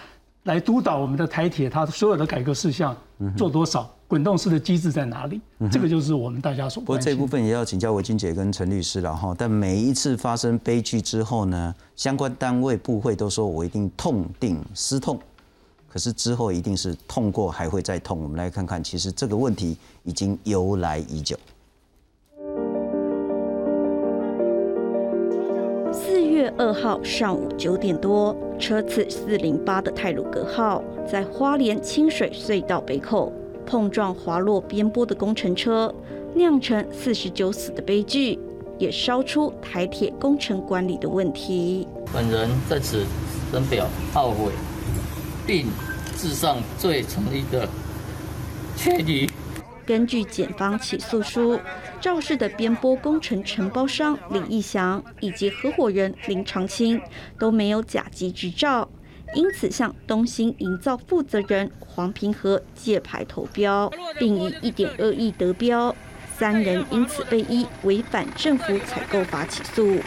来督导我们的台铁，它所有的改革事项做多少？滚动式的机制在哪里？这个就是我们大家所。不过这部分也要请教韦君姐跟陈律师了哈。但每一次发生悲剧之后呢，相关单位部会都说我一定痛定思痛，可是之后一定是痛过还会再痛。我们来看看，其实这个问题已经由来已久。二号上午九点多，车次四零八的泰鲁格号在花莲清水隧道北口碰撞滑落边坡的工程车，酿成四十九死的悲剧，也烧出台铁工程管理的问题。本人在此深表懊悔，并致上最诚意的歉意。根据检方起诉书。肇事的边坡工程承包商李义祥以及合伙人林长青都没有甲级执照，因此向东兴营造负责人黄平和借牌投标，并以一点二亿得标，三人因此被依违反政府采购法起诉。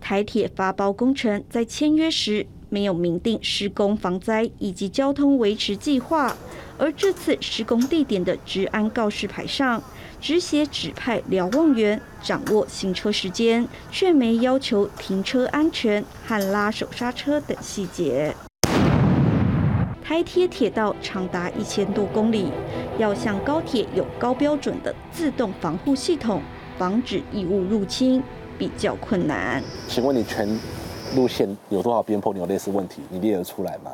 台铁发包工程在签约时没有明定施工防灾以及交通维持计划，而这次施工地点的治安告示牌上只写指派瞭望员掌握行车时间，却没要求停车安全和拉手刹车等细节。台铁铁道长达一千多公里，要像高铁有高标准的自动防护系统，防止异物入侵。比较困难。请问你全路线有多少边坡？你有类似问题，你列得出来吗？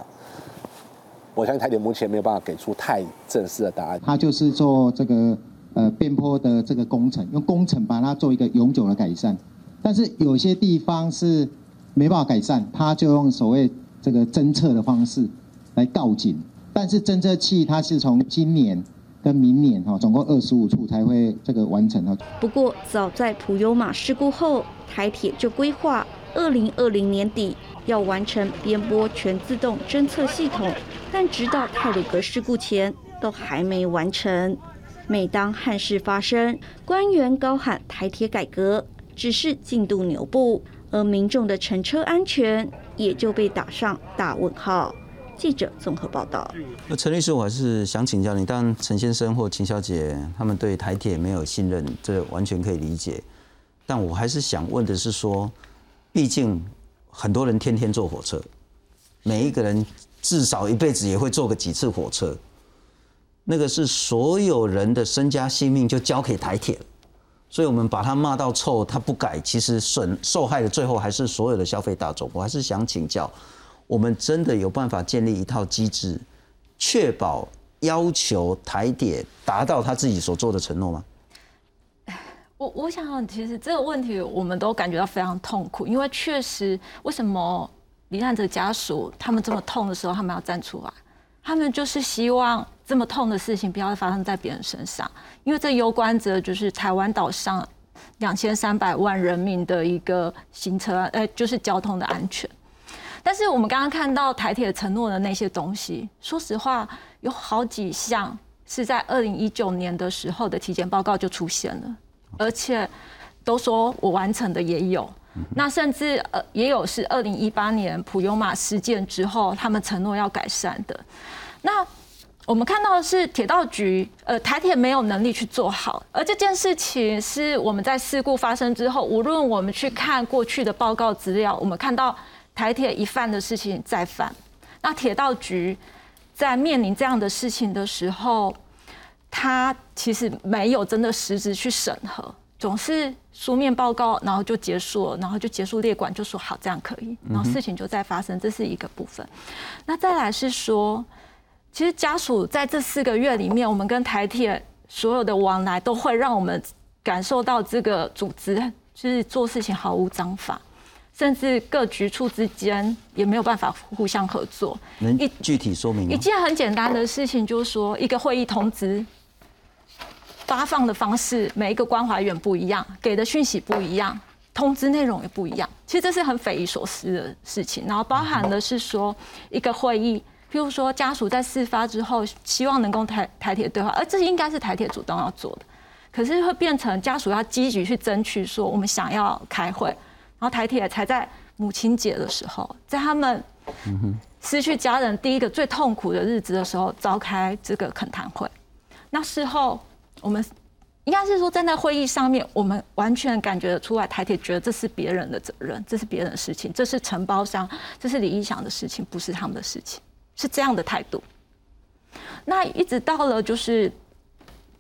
我相信台铁目前没有办法给出太正式的答案。它就是做这个呃边坡的这个工程，用工程把它做一个永久的改善。但是有些地方是没办法改善，它就用所谓这个侦测的方式来告警。但是侦测器它是从今年。跟明年哈，总共二十五处才会这个完成哈。不过早在普悠玛事故后，台铁就规划二零二零年底要完成边波全自动侦测系统，但直到泰鲁格事故前都还没完成。每当憾事发生，官员高喊台铁改革，只是进度牛步，而民众的乘车安全也就被打上大问号。记者综合报道。那陈律师，我还是想请教你，当陈先生或秦小姐他们对台铁没有信任，这完全可以理解。但我还是想问的是说，毕竟很多人天天坐火车，每一个人至少一辈子也会坐个几次火车，那个是所有人的身家性命就交给台铁。所以我们把他骂到臭，他不改，其实损受害的最后还是所有的消费大众。我还是想请教。我们真的有办法建立一套机制，确保要求台铁达到他自己所做的承诺吗？我我想，其实这个问题我们都感觉到非常痛苦，因为确实，为什么罹难者家属他们这么痛的时候，他们要站出来？他们就是希望这么痛的事情不要发生在别人身上，因为这攸关着就是台湾岛上两千三百万人民的一个行车，呃，就是交通的安全。但是我们刚刚看到台铁承诺的那些东西，说实话，有好几项是在二零一九年的时候的体检报告就出现了，而且都说我完成的也有，那甚至呃也有是二零一八年普悠玛事件之后，他们承诺要改善的。那我们看到的是铁道局，呃台铁没有能力去做好，而这件事情是我们在事故发生之后，无论我们去看过去的报告资料，我们看到。台铁一犯的事情再犯，那铁道局在面临这样的事情的时候，他其实没有真的实质去审核，总是书面报告，然后就结束了，然后就结束列管，就说好这样可以，然后事情就再发生，这是一个部分。那再来是说，其实家属在这四个月里面，我们跟台铁所有的往来，都会让我们感受到这个组织就是做事情毫无章法。甚至各局处之间也没有办法互相合作。能具体说明一件很简单的事情，就是说一个会议通知发放的方式，每一个关怀员不一样，给的讯息不一样，通知内容也不一样。其实这是很匪夷所思的事情。然后包含的是说一个会议，譬如说家属在事发之后，希望能够台台铁对话，而这应该是台铁主动要做的，可是会变成家属要积极去争取，说我们想要开会。然后台铁才在母亲节的时候，在他们失去家人第一个最痛苦的日子的时候，召开这个恳谈会。那事后，我们应该是说站在会议上面，我们完全感觉得出来，台铁觉得这是别人的责任，这是别人的事情，这是承包商，这是李义祥的事情，不是他们的事情，是这样的态度。那一直到了就是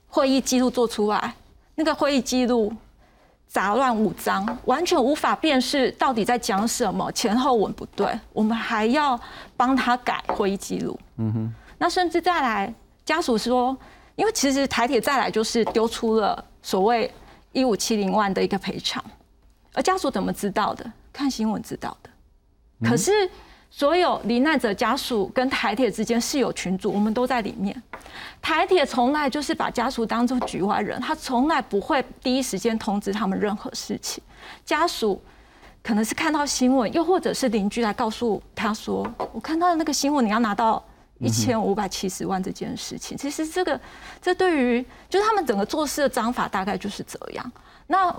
会议记录做出来，那个会议记录。杂乱无章，完全无法辨识到底在讲什么，前后文不对，我们还要帮他改会议记录。嗯哼，那甚至再来，家属说，因为其实台铁再来就是丢出了所谓一五七零万的一个赔偿，而家属怎么知道的？看新闻知道的。可是所有罹难者家属跟台铁之间是有群组，我们都在里面。台铁从来就是把家属当做局外人，他从来不会第一时间通知他们任何事情。家属可能是看到新闻，又或者是邻居来告诉他说：“我看到那个新闻，你要拿到一千五百七十万这件事情。”其实这个这对于就是他们整个做事的章法大概就是这样。那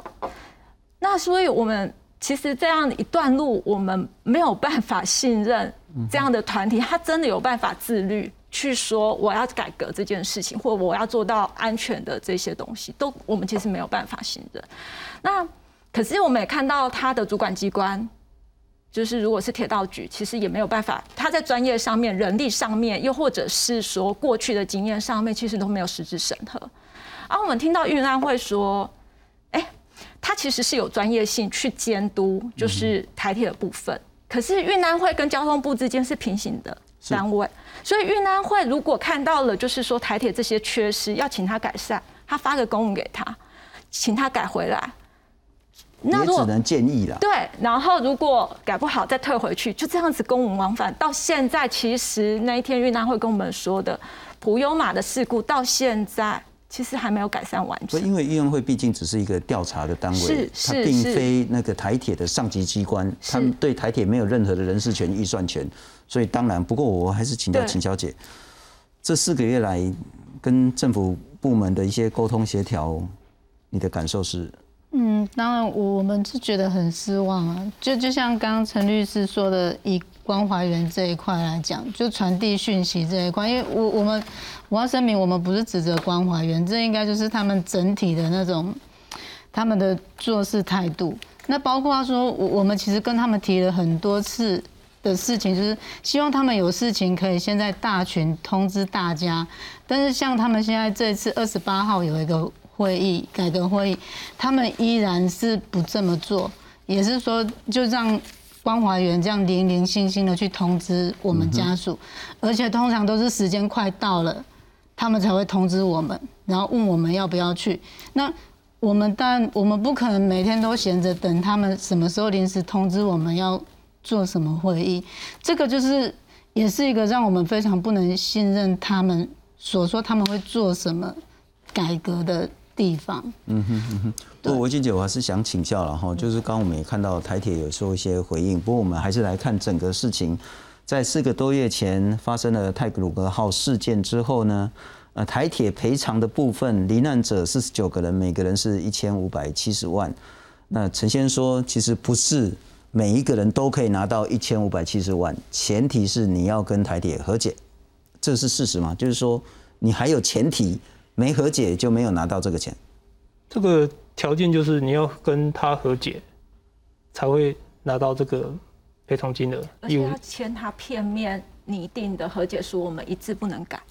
那所以我们。其实这样一段路，我们没有办法信任这样的团体，他真的有办法自律去说我要改革这件事情，或我要做到安全的这些东西，都我们其实没有办法信任。那可是我们也看到他的主管机关，就是如果是铁道局，其实也没有办法，他在专业上面、人力上面，又或者是说过去的经验上面，其实都没有实质审核。而我们听到运安会说。哎他其实是有专业性去监督，就是台铁的部分。可是运安会跟交通部之间是平行的单位，所以运安会如果看到了，就是说台铁这些缺失，要请他改善，他发个公文给他，请他改回来。那只能建议了。对，然后如果改不好再退回去，就这样子公文往返。到现在，其实那一天运安会跟我们说的普悠马的事故，到现在。其实还没有改善完全。因为运安会毕竟只是一个调查的单位，它并非那个台铁的上级机关，他们对台铁没有任何的人事权、预算权，所以当然，不过我还是请教秦小姐，这四个月来跟政府部门的一些沟通协调，你的感受是？嗯，当然我们是觉得很失望啊，就就像刚刚陈律师说的，以关怀员这一块来讲，就传递讯息这一块，因为我我们我要声明，我们不是指责关怀员，这应该就是他们整体的那种他们的做事态度。那包括说，我我们其实跟他们提了很多次的事情，就是希望他们有事情可以先在大群通知大家。但是像他们现在这次二十八号有一个。会议改革会议，他们依然是不这么做，也是说就让关怀员这样零零星星的去通知我们家属，而且通常都是时间快到了，他们才会通知我们，然后问我们要不要去。那我们但我们不可能每天都闲着等他们什么时候临时通知我们要做什么会议，这个就是也是一个让我们非常不能信任他们所说他们会做什么改革的。地方，嗯哼嗯哼，不过维金姐，我还是想请教了哈，就是刚刚我们也看到台铁有说一些回应，不过我们还是来看整个事情，在四个多月前发生了泰鲁格号事件之后呢，呃，台铁赔偿的部分，罹难者四十九个人，每个人是一千五百七十万。那陈先说，其实不是每一个人都可以拿到一千五百七十万，前提是你要跟台铁和解，这是事实吗？就是说你还有前提。没和解就没有拿到这个钱，这个条件就是你要跟他和解，才会拿到这个赔偿金额。而且要签他片面拟定的和解书，我们一字不能改。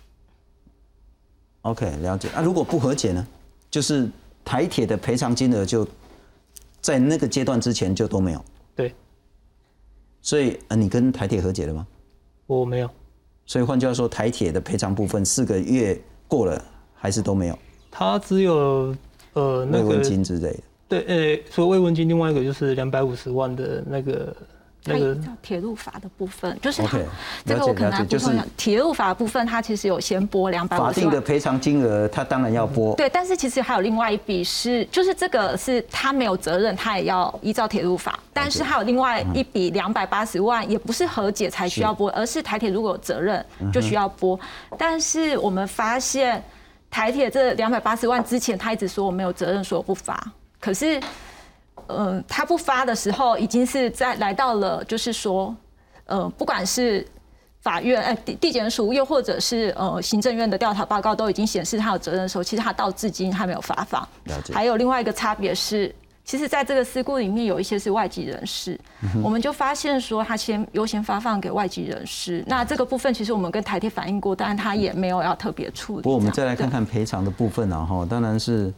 OK，了解。啊，如果不和解呢？就是台铁的赔偿金额就在那个阶段之前就都没有。对。所以，呃，你跟台铁和解了吗？我没有。所以换句话说，台铁的赔偿部分四个月过了。还是都没有，他只有呃那个慰问金之类的。对，呃，除了慰问金，另外一个就是两百五十万的那个。那个铁路法的部分，就是这个我可能就是铁路法部分，它其实有先拨两百五十万。法定的赔偿金额，它当然要拨。对，但是其实还有另外一笔是，就是这个是他没有责任，他也要依照铁路法。但是还有另外一笔两百八十万，也不是和解才需要拨，而是台铁如果有责任就需要拨。但是我们发现台铁这两百八十万之前，他一直说我没有责任，说我不发。可是。嗯，他不发的时候，已经是在来到了，就是说，呃，不管是法院、哎地地检署，又或者是呃行政院的调查报告，都已经显示他有责任的时候，其实他到至今还没有发放。还有另外一个差别是，其实在这个事故里面，有一些是外籍人士，我们就发现说，他先优先发放给外籍人士。那这个部分，其实我们跟台铁反映过，但是他也没有要特别处理。不过我们再来看看赔偿的部分啊，哈，当然是。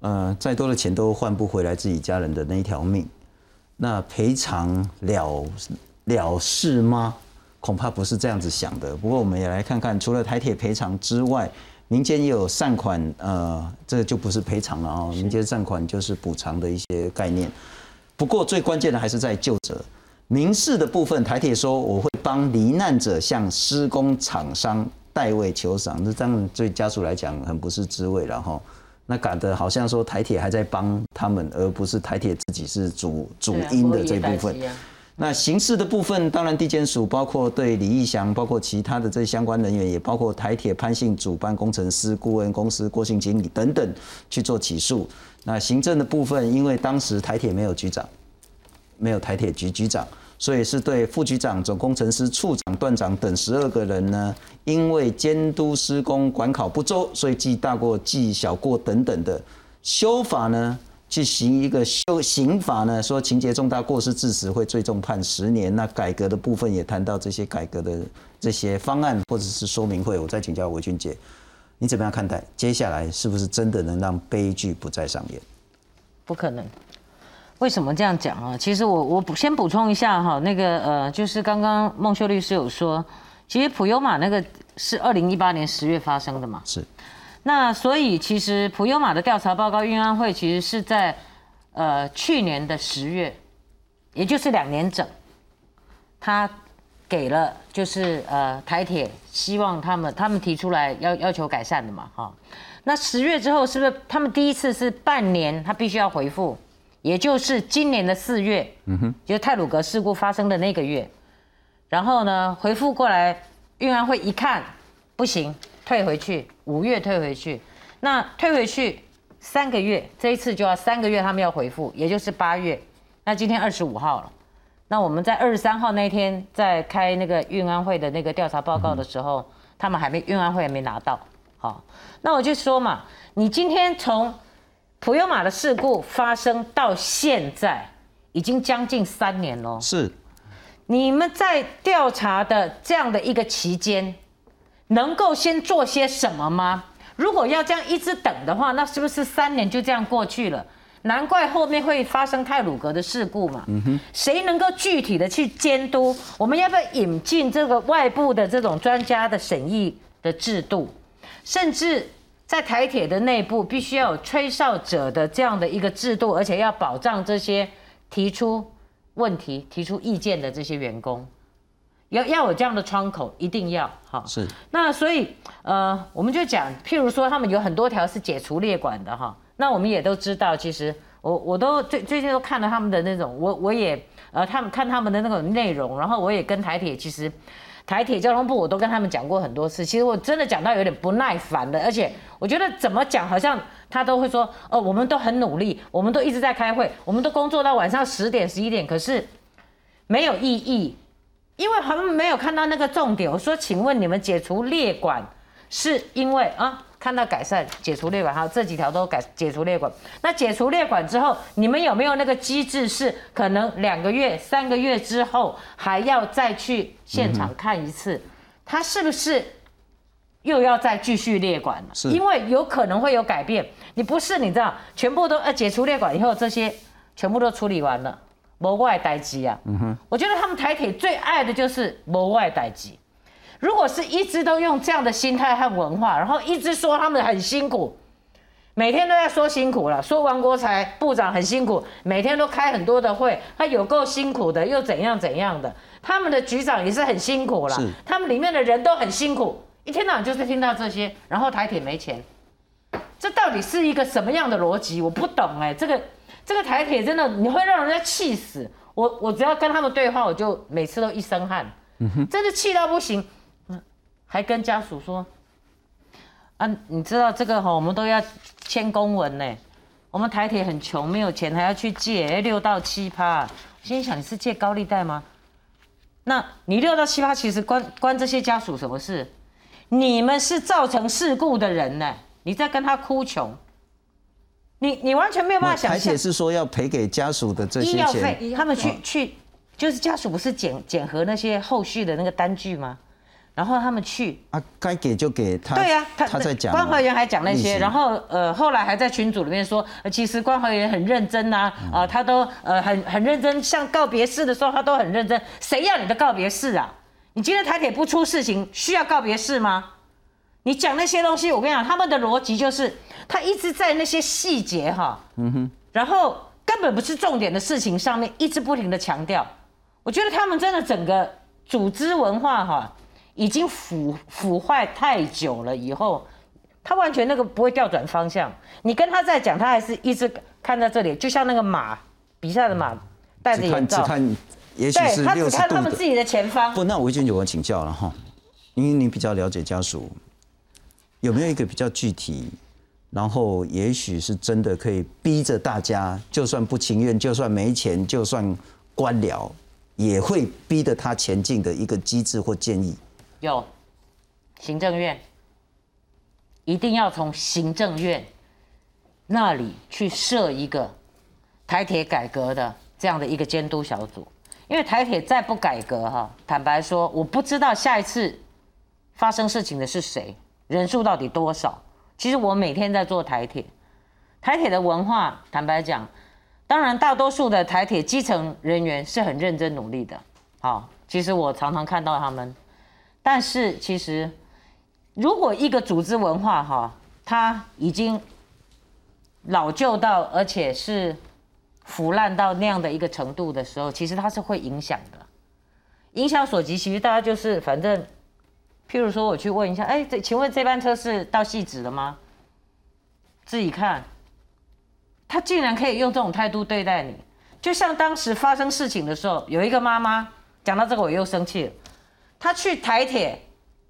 呃，再多的钱都换不回来自己家人的那一条命，那赔偿了了事吗？恐怕不是这样子想的。不过我们也来看看，除了台铁赔偿之外，民间也有善款，呃，这个就不是赔偿了啊，民间善款就是补偿的一些概念。不过最关键的还是在就责，民事的部分，台铁说我会帮罹难者向施工厂商代位求偿，这当然对家属来讲很不是滋味了哈。那搞得好像说台铁还在帮他们，而不是台铁自己是主主因的这部分。那刑事的部分，当然地检署包括对李义祥，包括其他的这些相关人员，也包括台铁潘姓主办工程师、顾问公司郭姓经理等等去做起诉。那行政的部分，因为当时台铁没有局长，没有台铁局局长，所以是对副局长、总工程师、处长、段长等十二个人呢，因为监督施工管考不周，所以记大过、记小过等等的修法呢。去行一个修刑法呢，说情节重大过失致死会最重判十年。那改革的部分也谈到这些改革的这些方案或者是说明会。我再请教韦俊杰，你怎么样看待？接下来是不是真的能让悲剧不再上演？不可能。为什么这样讲啊？其实我我补先补充一下哈，那个呃，就是刚刚孟秀律师有说，其实普悠玛那个是二零一八年十月发生的嘛？是。那所以其实普悠玛的调查报告运安会其实是在呃去年的十月，也就是两年整，他给了就是呃台铁希望他们他们提出来要要求改善的嘛哈，那十月之后是不是他们第一次是半年他必须要回复，也就是今年的四月，嗯哼，就是泰鲁格事故发生的那个月，然后呢回复过来运安会一看不行。退回去，五月退回去，那退回去三个月，这一次就要三个月，他们要回复，也就是八月。那今天二十五号了，那我们在二十三号那天在开那个运安会的那个调查报告的时候，他们还没运安会还没拿到。好，那我就说嘛，你今天从普悠玛的事故发生到现在，已经将近三年了。是，你们在调查的这样的一个期间。能够先做些什么吗？如果要这样一直等的话，那是不是三年就这样过去了？难怪后面会发生泰鲁格的事故嘛。嗯哼，谁能够具体的去监督？我们要不要引进这个外部的这种专家的审议的制度？甚至在台铁的内部，必须要有吹哨者的这样的一个制度，而且要保障这些提出问题、提出意见的这些员工。要要有这样的窗口，一定要哈。是。那所以呃，我们就讲，譬如说他们有很多条是解除列管的哈。那我们也都知道，其实我我都最最近都看了他们的那种，我我也呃，他们看他们的那种内容，然后我也跟台铁其实台铁交通部我都跟他们讲过很多次。其实我真的讲到有点不耐烦的，而且我觉得怎么讲，好像他都会说哦，我们都很努力，我们都一直在开会，我们都工作到晚上十点十一点，可是没有意义。因为他们没有看到那个重点。我说，请问你们解除列管，是因为啊看到改善解除列管，好这几条都改解除列管。那解除列管之后，你们有没有那个机制，是可能两个月、三个月之后还要再去现场看一次，他是不是又要再继续列管了？因为有可能会有改变。你不是你知道，全部都呃解除列管以后，这些全部都处理完了。谋外代机啊，嗯哼，我觉得他们台铁最爱的就是谋外代机。如果是一直都用这样的心态和文化，然后一直说他们很辛苦，每天都在说辛苦了，说王国才部长很辛苦，每天都开很多的会，他有够辛苦的，又怎样怎样的？他们的局长也是很辛苦了，他们里面的人都很辛苦，一天到晚就是听到这些，然后台铁没钱，这到底是一个什么样的逻辑？我不懂哎，这个。这个台铁真的你会让人家气死，我我只要跟他们对话，我就每次都一身汗，真的气到不行，还跟家属说，啊，你知道这个哈，我们都要签公文呢，我们台铁很穷，没有钱还要去借六到七趴，我心想你是借高利贷吗？那你六到七趴其实关关这些家属什么事？你们是造成事故的人呢，你在跟他哭穷。你你完全没有办法想象，台铁是说要赔给家属的这些钱，他们去去就是家属不是检检核那些后续的那个单据吗？然后他们去啊，该给就给他。对呀，他在讲关怀员还讲那些，然后呃后来还在群组里面说，其实关怀员很认真呐，啊他都呃很很认真，像告别式的时候他都很认真。谁要你的告别式啊？你今天台铁不出事情，需要告别式吗？你讲那些东西，我跟你讲，他们的逻辑就是他一直在那些细节哈，嗯哼，然后根本不是重点的事情上面一直不停的强调。我觉得他们真的整个组织文化哈已经腐腐坏太久了，以后他完全那个不会调转方向。你跟他在讲，他还是一直看在这里，就像那个马比赛的马戴着眼罩，只看，也许对是他只看六十度的。他们自己的前方。不，那我就有我请教了哈，因为你比较了解家属，有没有一个比较具体，然后也许是真的可以逼着大家，就算不情愿，就算没钱，就算官僚，也会逼得他前进的一个机制或建议？有，行政院一定要从行政院那里去设一个台铁改革的这样的一个监督小组，因为台铁再不改革哈，坦白说，我不知道下一次发生事情的是谁，人数到底多少。其实我每天在做台铁，台铁的文化，坦白讲，当然大多数的台铁基层人员是很认真努力的，好，其实我常常看到他们。但是其实，如果一个组织文化哈，它已经老旧到，而且是腐烂到那样的一个程度的时候，其实它是会影响的。影响所及，其实大家就是反正，譬如说我去问一下，哎，这请问这班车是到戏子的吗？自己看，他竟然可以用这种态度对待你，就像当时发生事情的时候，有一个妈妈讲到这个，我又生气了。他去台铁，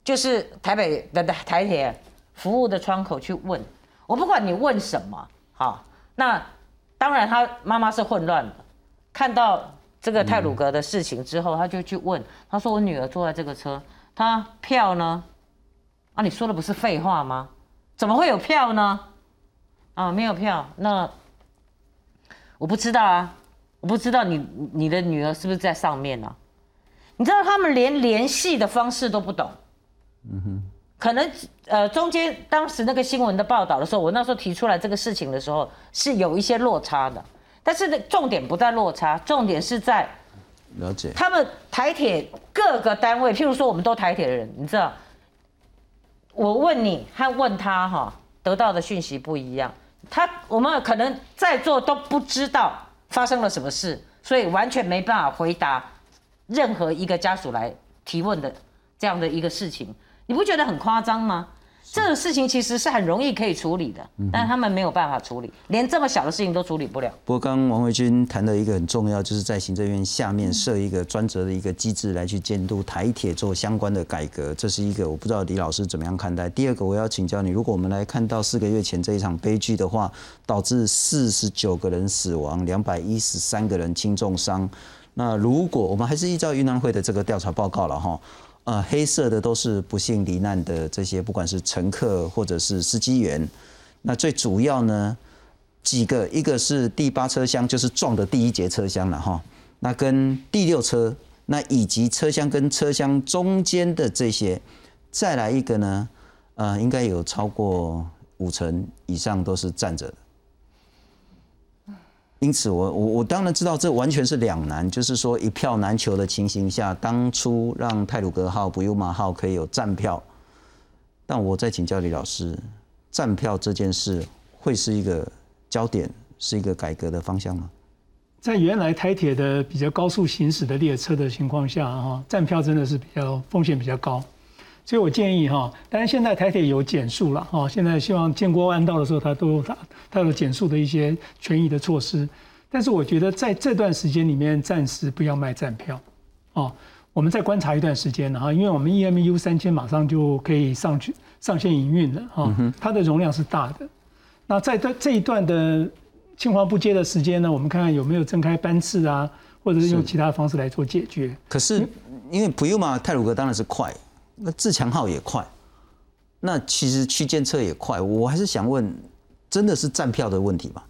就是台北的台铁服务的窗口去问，我不管你问什么，好，那当然他妈妈是混乱的，看到这个泰鲁格的事情之后，他就去问，他说我女儿坐在这个车，他票呢？啊，你说的不是废话吗？怎么会有票呢？啊，没有票，那我不知道啊，我不知道你你的女儿是不是在上面呢、你知道他们连联系的方式都不懂，嗯哼，可能呃中间当时那个新闻的报道的时候，我那时候提出来这个事情的时候是有一些落差的，但是呢重点不在落差，重点是在了解。他们台铁各个单位，譬如说我们都台铁的人，你知道，我问你和问他哈得到的讯息不一样，他我们可能在座都不知道发生了什么事，所以完全没办法回答任何一个家属来提问的这样的一个事情，你不觉得很夸张吗？这个事情其实是很容易可以处理的，但他们没有办法处理，连这么小的事情都处理不了。不过刚刚王维军谈的一个很重要，就是在行政院下面设一个专责的一个机制来去监督台铁做相关的改革，这是一个我不知道李老师怎么样看待。第二个我要请教你，如果我们来看到四个月前这一场悲剧的话，导致四十九个人死亡，两百一十三个人轻重伤，那如果我们还是依照云南会的这个调查报告了哈。呃，黑色的都是不幸罹难的这些，不管是乘客或者是司机员。那最主要呢，几个，一个是第八车厢，就是撞的第一节车厢了哈。那跟第六车，那以及车厢跟车厢中间的这些，再来一个呢，呃，应该有超过五成以上都是站着的。因此我，我我当然知道这完全是两难，就是说一票难求的情形下，当初让泰鲁格号、不优马号可以有站票，但我再请教李老师，站票这件事会是一个焦点，是一个改革的方向吗？在原来台铁的比较高速行驶的列车的情况下，哈，站票真的是比较风险比较高，所以我建议哈，当然现在台铁有减速了哈，现在希望建国弯道的时候，它都有它它有减速的一些权益的措施，但是我觉得在这段时间里面，暂时不要卖站票，哦，我们再观察一段时间哈，因为我们 EMU 三千马上就可以上去上线营运了哈，它的容量是大的，那在这这一段的。青黄不接的时间呢，我们看看有没有增开班次啊，或者是用其他方式来做解决。可是因为普悠玛泰鲁格当然是快，那自强号也快，那其实区间车也快，我还是想问，真的是站票的问题吗？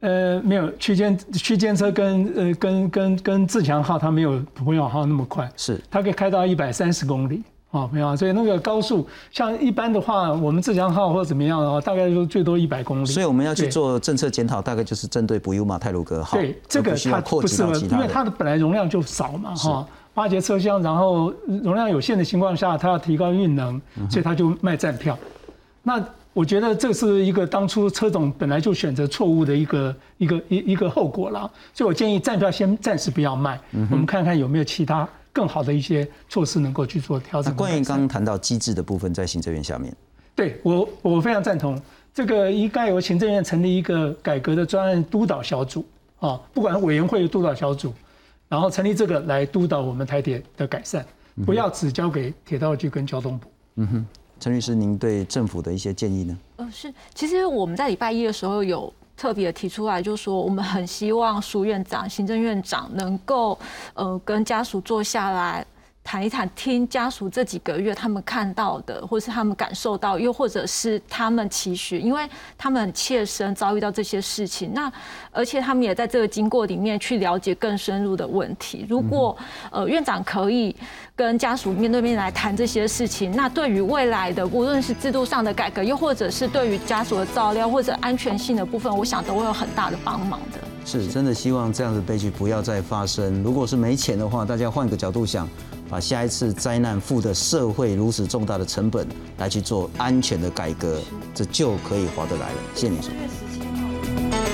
呃，没有，区间区间车跟呃跟跟跟自强号它没有普悠玛号那么快，是它可以开到一百三十公里。哦，没有，所以那个高速，像一般的话，我们自强号或者怎么样的话，大概就最多一百公里。所以我们要去做政策检讨，大概就是针对不优马泰鲁格号。对，这个它不适合，因为它的本来容量就少嘛，哈，八节车厢，然后容量有限的情况下，它要提高运能，所以它就卖站票。那我觉得这是一个当初车总本来就选择错误的一个一个一一个后果了，所以我建议站票先暂时不要卖，我们看看有没有其他更好的一些措施能够去做调整。那关于刚刚谈到机制的部分，在行政院下面，对我我非常赞同，这个应该由行政院成立一个改革的专案督导小组啊，不管委员会督导小组，然后成立这个来督导我们台铁的改善，不要只交给铁道局跟交通部。嗯哼，陈律师，您对政府的一些建议呢？呃，是，其实我们在礼拜一的时候有特别提出来，就是说我们很希望苏院长、行政院长能够呃跟家属坐下来。谈一谈，听家属这几个月他们看到的，或是他们感受到，又或者是他们期许，因为他们很切身遭遇到这些事情。那而且他们也在这个经过里面去了解更深入的问题。如果呃院长可以跟家属面对面来谈这些事情，那对于未来的无论是制度上的改革，又或者是对于家属的照料或者安全性的部分，我想都会有很大的帮忙的。是真的希望这样的悲剧不要再发生。如果是没钱的话，大家换个角度想。把下一次灾难负的社会如此重大的成本来去做安全的改革这就可以划得来了。谢谢你